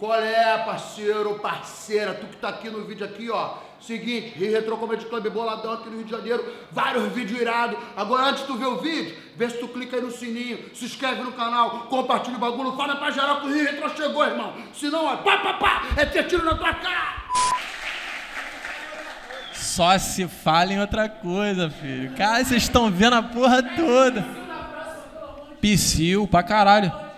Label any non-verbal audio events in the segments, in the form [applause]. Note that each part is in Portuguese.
Qual é, parceiro, parceira? Tu que tá aqui no vídeo aqui, ó. Seguinte, Retro Comedy Club boladão aqui no Rio de Janeiro. Vários vídeos irados. Agora, antes de tu ver o vídeo, vê se tu clica aí no sininho, se inscreve no canal, compartilha o bagulho, fala pra geral que o Rio Retro chegou, irmão. Senão, ó, pá, pá, pá, é ter tiro na tua cara. Só se fala em outra coisa, filho. Cara, vocês estão vendo a porra toda. Psyu, pra caralho.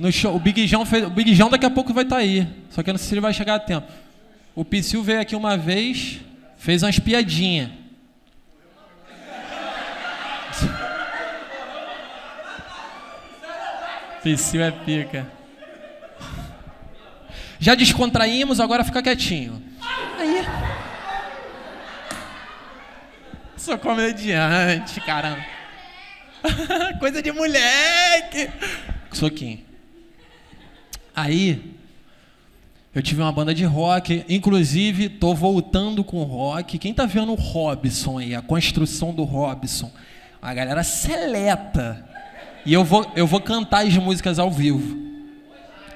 No show, o Big João fez, o Big daqui a pouco vai estar tá aí. Só que eu não sei se ele vai chegar a tempo. O Psyu veio aqui uma vez, fez umas piadinhas. [laughs] Psyu é pica. Já descontraímos, agora fica quietinho. Aí. Sou comediante, caramba. [laughs] Coisa de moleque. Soquinho. Aí, eu tive uma banda de rock, inclusive tô voltando com rock. Quem tá vendo o Robson aí, a construção do Robson? A galera seleta. E eu vou, eu vou cantar as músicas ao vivo.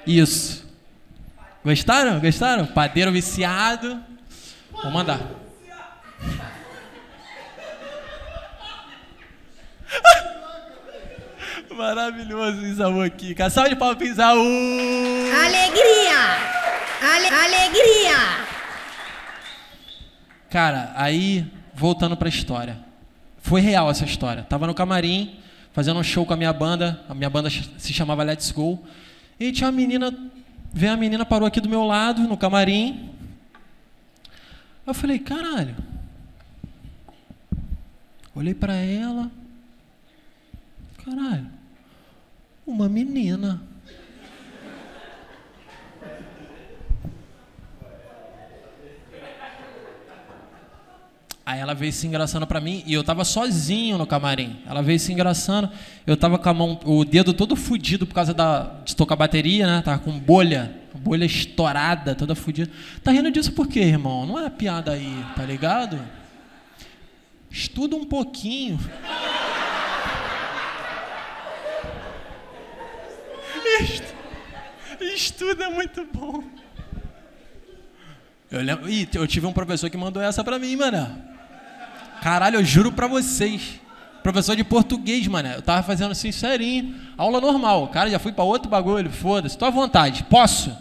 Isso. Gostaram? Gostaram? Padeiro viciado. Vou mandar. Maravilhoso Isaú aqui. Salve de palmas pro Isaú! Alegria! Ale alegria! Cara, aí, voltando pra história. Foi real essa história. Tava no camarim, fazendo um show com a minha banda. A minha banda se chamava Let's Go. E tinha uma menina, veio a menina, parou aqui do meu lado, no camarim. Eu falei, caralho. Olhei para ela. Caralho uma menina. Aí ela veio se engraçando para mim e eu tava sozinho no camarim. Ela veio se engraçando, eu tava com a mão, o dedo todo fudido por causa da, de tocar bateria, né? Tava com bolha, bolha estourada, toda fudida. Tá rindo disso por quê, irmão? Não é piada aí, tá ligado? Estuda um pouquinho. Estudo é muito bom. Eu, lembro, Ih, eu tive um professor que mandou essa pra mim, mano. Caralho, eu juro pra vocês. Professor de português, mano. Eu tava fazendo assim, serinho. Aula normal. Cara, já fui pra outro bagulho. Foda-se. Tô à vontade. Posso?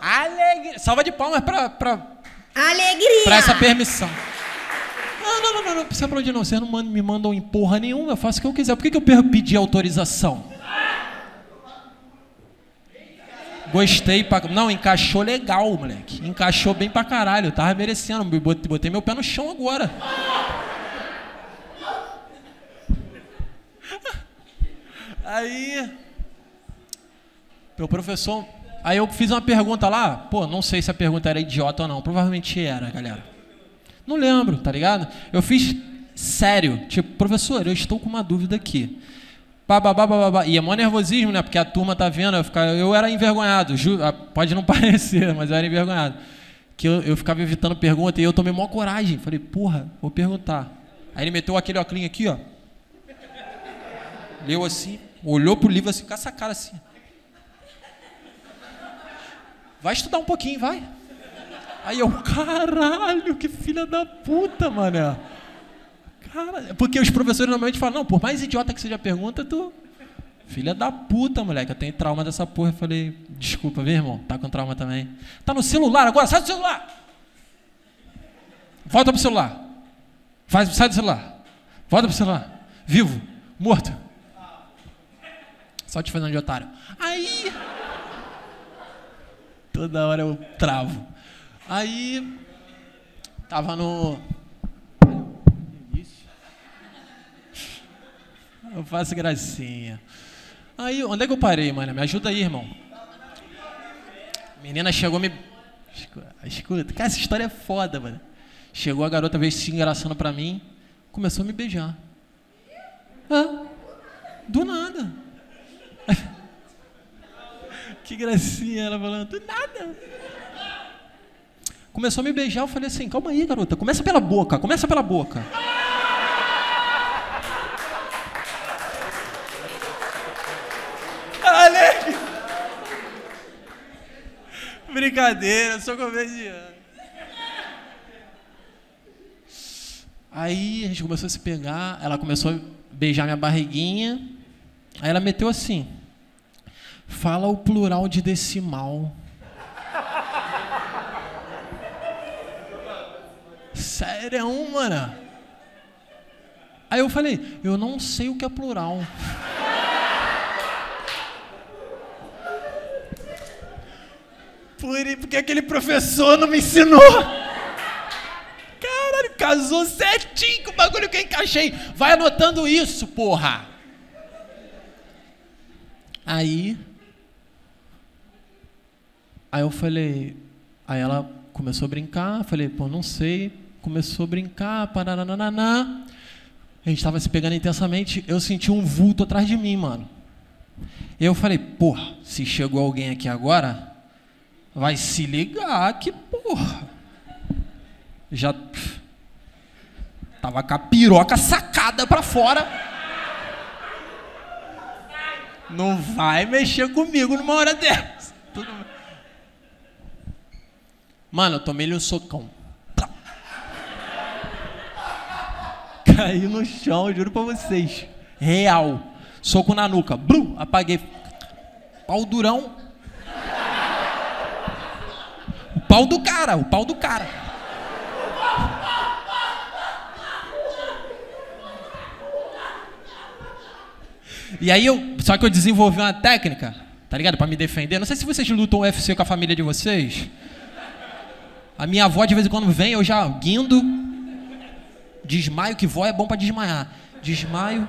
Alegria. Salva de palmas pra, pra. Alegria! Pra essa permissão. Não, não, não, não, não precisa pra onde não. Vocês não me mandam em porra nenhuma. Eu faço o que eu quiser. Por que, que eu pedi autorização? Gostei pra. Não, encaixou legal, moleque. Encaixou bem pra caralho. Eu tava merecendo. Botei meu pé no chão agora. [laughs] Aí. Meu professor. Aí eu fiz uma pergunta lá. Pô, não sei se a pergunta era idiota ou não. Provavelmente era, galera. Não lembro, tá ligado? Eu fiz sério. Tipo, professor, eu estou com uma dúvida aqui. Bababá, bababá. E é mó nervosismo, né? Porque a turma tá vendo. Eu, ficava, eu era envergonhado. Ju, ah, pode não [laughs] parecer, mas eu era envergonhado. Que eu, eu ficava evitando pergunta e eu tomei maior coragem. Falei, porra, vou perguntar. Aí ele meteu aquele óculos aqui, ó. Leu assim, olhou pro livro assim, com essa cara assim. Vai estudar um pouquinho, vai. Aí eu, caralho, que filha da puta, mano. Cara, porque os professores normalmente falam, não, por mais idiota que seja a pergunta, tu. Filha da puta, moleque. Eu tenho trauma dessa porra. Eu falei, desculpa, viu, irmão? Tá com trauma também. Tá no celular agora, sai do celular! Volta pro celular. Faz, sai do celular. Volta pro celular. Vivo, morto. Só te fazendo de otário. Aí. Toda hora eu travo. Aí. Tava no Eu faço gracinha. Aí, onde é que eu parei, mano? Me ajuda aí, irmão. menina chegou me. Escuta, cara, essa história é foda, mano. Chegou a garota, veio se engraçando pra mim, começou a me beijar. Ah, do nada. [laughs] que gracinha, ela falando, do nada. Começou a me beijar, eu falei assim, calma aí, garota, começa pela boca, começa pela boca. Brincadeira, eu sou comediante. Aí a gente começou a se pegar, ela começou a beijar minha barriguinha. Aí ela meteu assim: Fala o plural de decimal. Sério, mano? Aí eu falei: Eu não sei o que é plural. Por, porque aquele professor não me ensinou. Caralho, casou certinho com o bagulho que eu encaixei. Vai anotando isso, porra. Aí. Aí eu falei. Aí ela começou a brincar. Falei, pô, não sei. Começou a brincar. Paranananá. A gente tava se pegando intensamente. Eu senti um vulto atrás de mim, mano. Eu falei, porra, se chegou alguém aqui agora, vai se ligar que, porra. Já. Tava com a piroca sacada pra fora. Não vai mexer comigo numa hora dessa. Tudo. Mano, eu tomei-lhe um socão. Plá. Caí no chão, juro pra vocês. Real. Soco na nuca. Blu, apaguei. Pau durão. O pau do cara, o pau do cara. E aí eu, só que eu desenvolvi uma técnica, tá ligado? Pra me defender. Não sei se vocês lutam UFC com a família de vocês. A minha avó de vez em quando vem, eu já guindo. Desmaio, que vó é bom pra desmaiar. Desmaio.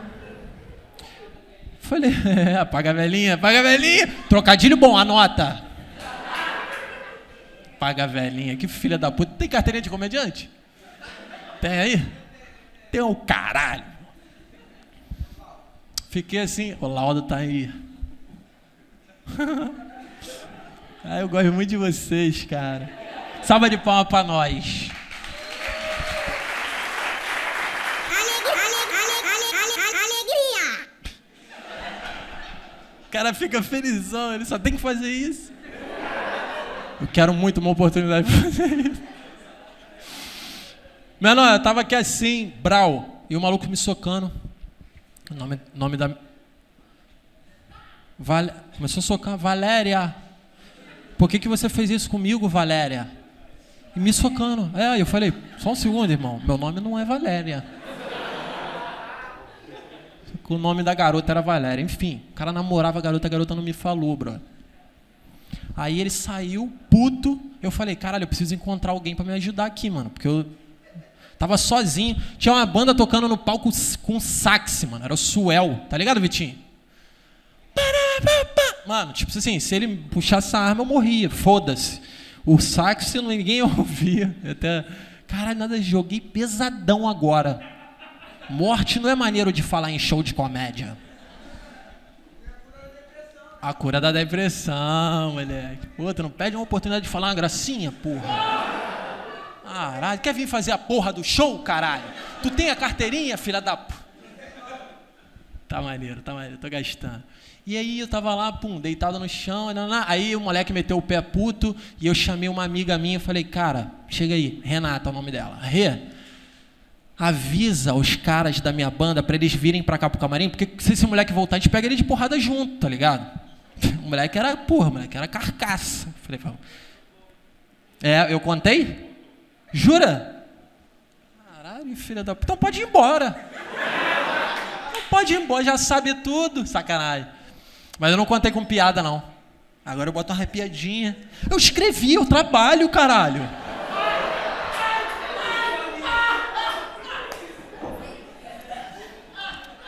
Falei, [laughs] é, apaga a velhinha, apaga a velhinha. Trocadilho bom, anota. Apaga a velhinha, que filha da puta. Tem carteirinha de comediante? Tem aí? Tem o caralho. Fiquei assim, o Laudo tá aí. [laughs] ah, eu gosto muito de vocês, cara. Salva de palma pra nós. O cara fica felizão, ele só tem que fazer isso. Eu quero muito uma oportunidade de fazer isso. Menor, eu tava aqui assim, brau, e o maluco me socando. O nome, nome da. Val... Começou a socar, Valéria. Por que, que você fez isso comigo, Valéria? E me socando. É, eu falei, só um segundo, irmão. Meu nome não é Valéria. O nome da garota era Valéria. Enfim, o cara namorava a garota, a garota não me falou, bro. Aí ele saiu, puto. Eu falei, caralho, eu preciso encontrar alguém pra me ajudar aqui, mano. Porque eu tava sozinho. Tinha uma banda tocando no palco com sax, mano. Era o Suel. Tá ligado, Vitinho? Mano, tipo assim, se ele puxasse essa arma, eu morria. Foda-se. O sax, ninguém [laughs] ouvia. Até... Caralho, nada, joguei pesadão agora. Morte não é maneiro de falar em show de comédia. A cura da depressão, moleque. Pô, tu não pede uma oportunidade de falar uma gracinha, porra. Caralho, quer vir fazer a porra do show, caralho? Tu tem a carteirinha, filha da... Tá maneiro, tá maneiro, tô gastando. E aí eu tava lá, pum, deitado no chão, aí o moleque meteu o pé puto, e eu chamei uma amiga minha e falei, cara, chega aí, Renata é o nome dela. Rê, avisa os caras da minha banda pra eles virem pra cá pro camarim, porque se esse moleque voltar, a gente pega ele de porrada junto, tá ligado? O moleque era, porra, o moleque era carcaça. Falei, "Fala." é, eu contei? Jura? Caralho, filha da. Então pode ir embora. Não pode ir embora, já sabe tudo. Sacanagem. Mas eu não contei com piada, não. Agora eu boto uma arrepiadinha. Eu escrevi, eu trabalho, caralho.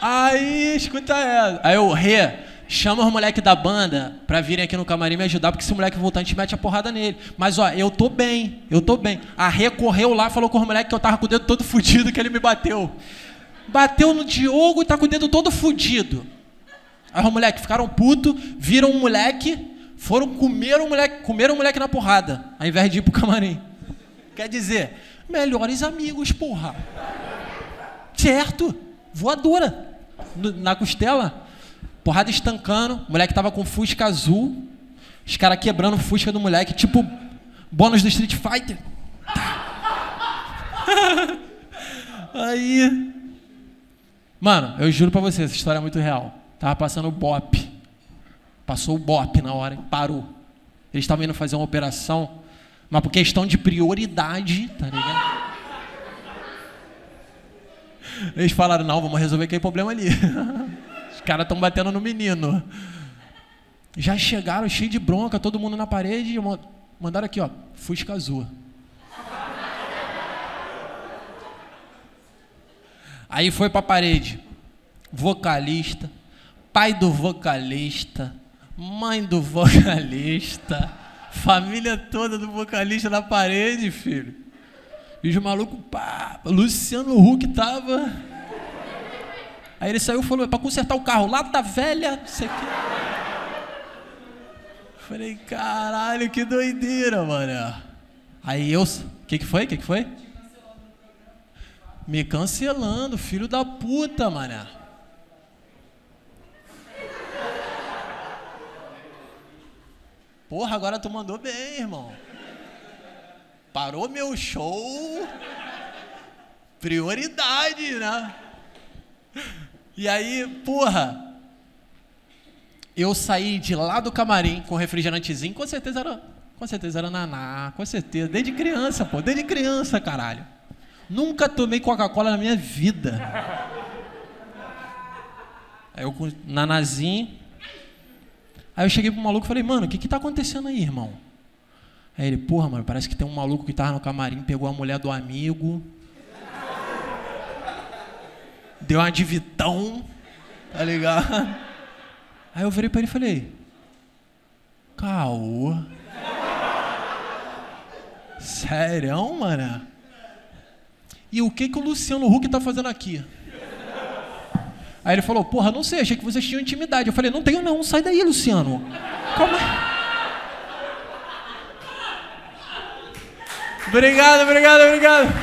Aí, escuta essa. Aí eu, Rê, chama os moleques da banda pra virem aqui no camarim me ajudar, porque se o moleque voltar, a gente mete a porrada nele. Mas, ó, eu tô bem, eu tô bem. A Rê correu lá, falou com os moleques que eu tava com o dedo todo [laughs] fudido, que ele me bateu. Bateu no Diogo e tá com o dedo todo fudido. Aí os moleques ficaram putos, viram um moleque, foram comer o moleque, comeram o moleque na porrada, ao invés de ir pro camarim. Quer dizer, melhores amigos, porra. Certo? Voadora. Na costela. Porrada estancando. O moleque tava com fusca azul. Os caras quebrando o fusca do moleque, tipo bônus do Street Fighter. [laughs] Aí. Mano, eu juro pra você, essa história é muito real. Tava passando o BOP. Passou o BOP na hora parou. Eles estavam indo fazer uma operação, mas por questão de prioridade, tá ligado? Eles falaram, não, vamos resolver aquele problema ali. [laughs] Os caras estão batendo no menino. Já chegaram cheio de bronca, todo mundo na parede, mandaram aqui, ó, Fusca Azul. Aí foi para a parede. Vocalista, pai do vocalista, mãe do vocalista, família toda do vocalista na parede, filho. E os malucos, pá, Luciano Huck tava. Aí ele saiu e falou, é pra consertar o carro, lata velha, não sei o quê. Falei, caralho, que doideira, mano. Aí eu. O que, que foi? O que, que foi? Me cancelando, filho da puta, mané. Porra, agora tu mandou bem, irmão. Parou meu show. Prioridade, né? E aí, porra. Eu saí de lá do camarim com refrigerantezinho, com certeza era, com certeza era naná, com certeza, desde criança, pô, desde criança, caralho. Nunca tomei Coca-Cola na minha vida. Aí eu com nanazinho. Aí eu cheguei pro maluco e falei, mano, o que que tá acontecendo aí, irmão? Aí ele, porra, mano, parece que tem um maluco que tava no camarim, pegou a mulher do amigo. Deu uma de tá ligado? Aí eu virei pra ele e falei, caô. Sério, mano? E o que, que o Luciano Huck tá fazendo aqui? Aí ele falou, porra, não sei, achei que vocês tinham intimidade. Eu falei, não tenho não, sai daí, Luciano. Calma Obrigado, obrigado, obrigado.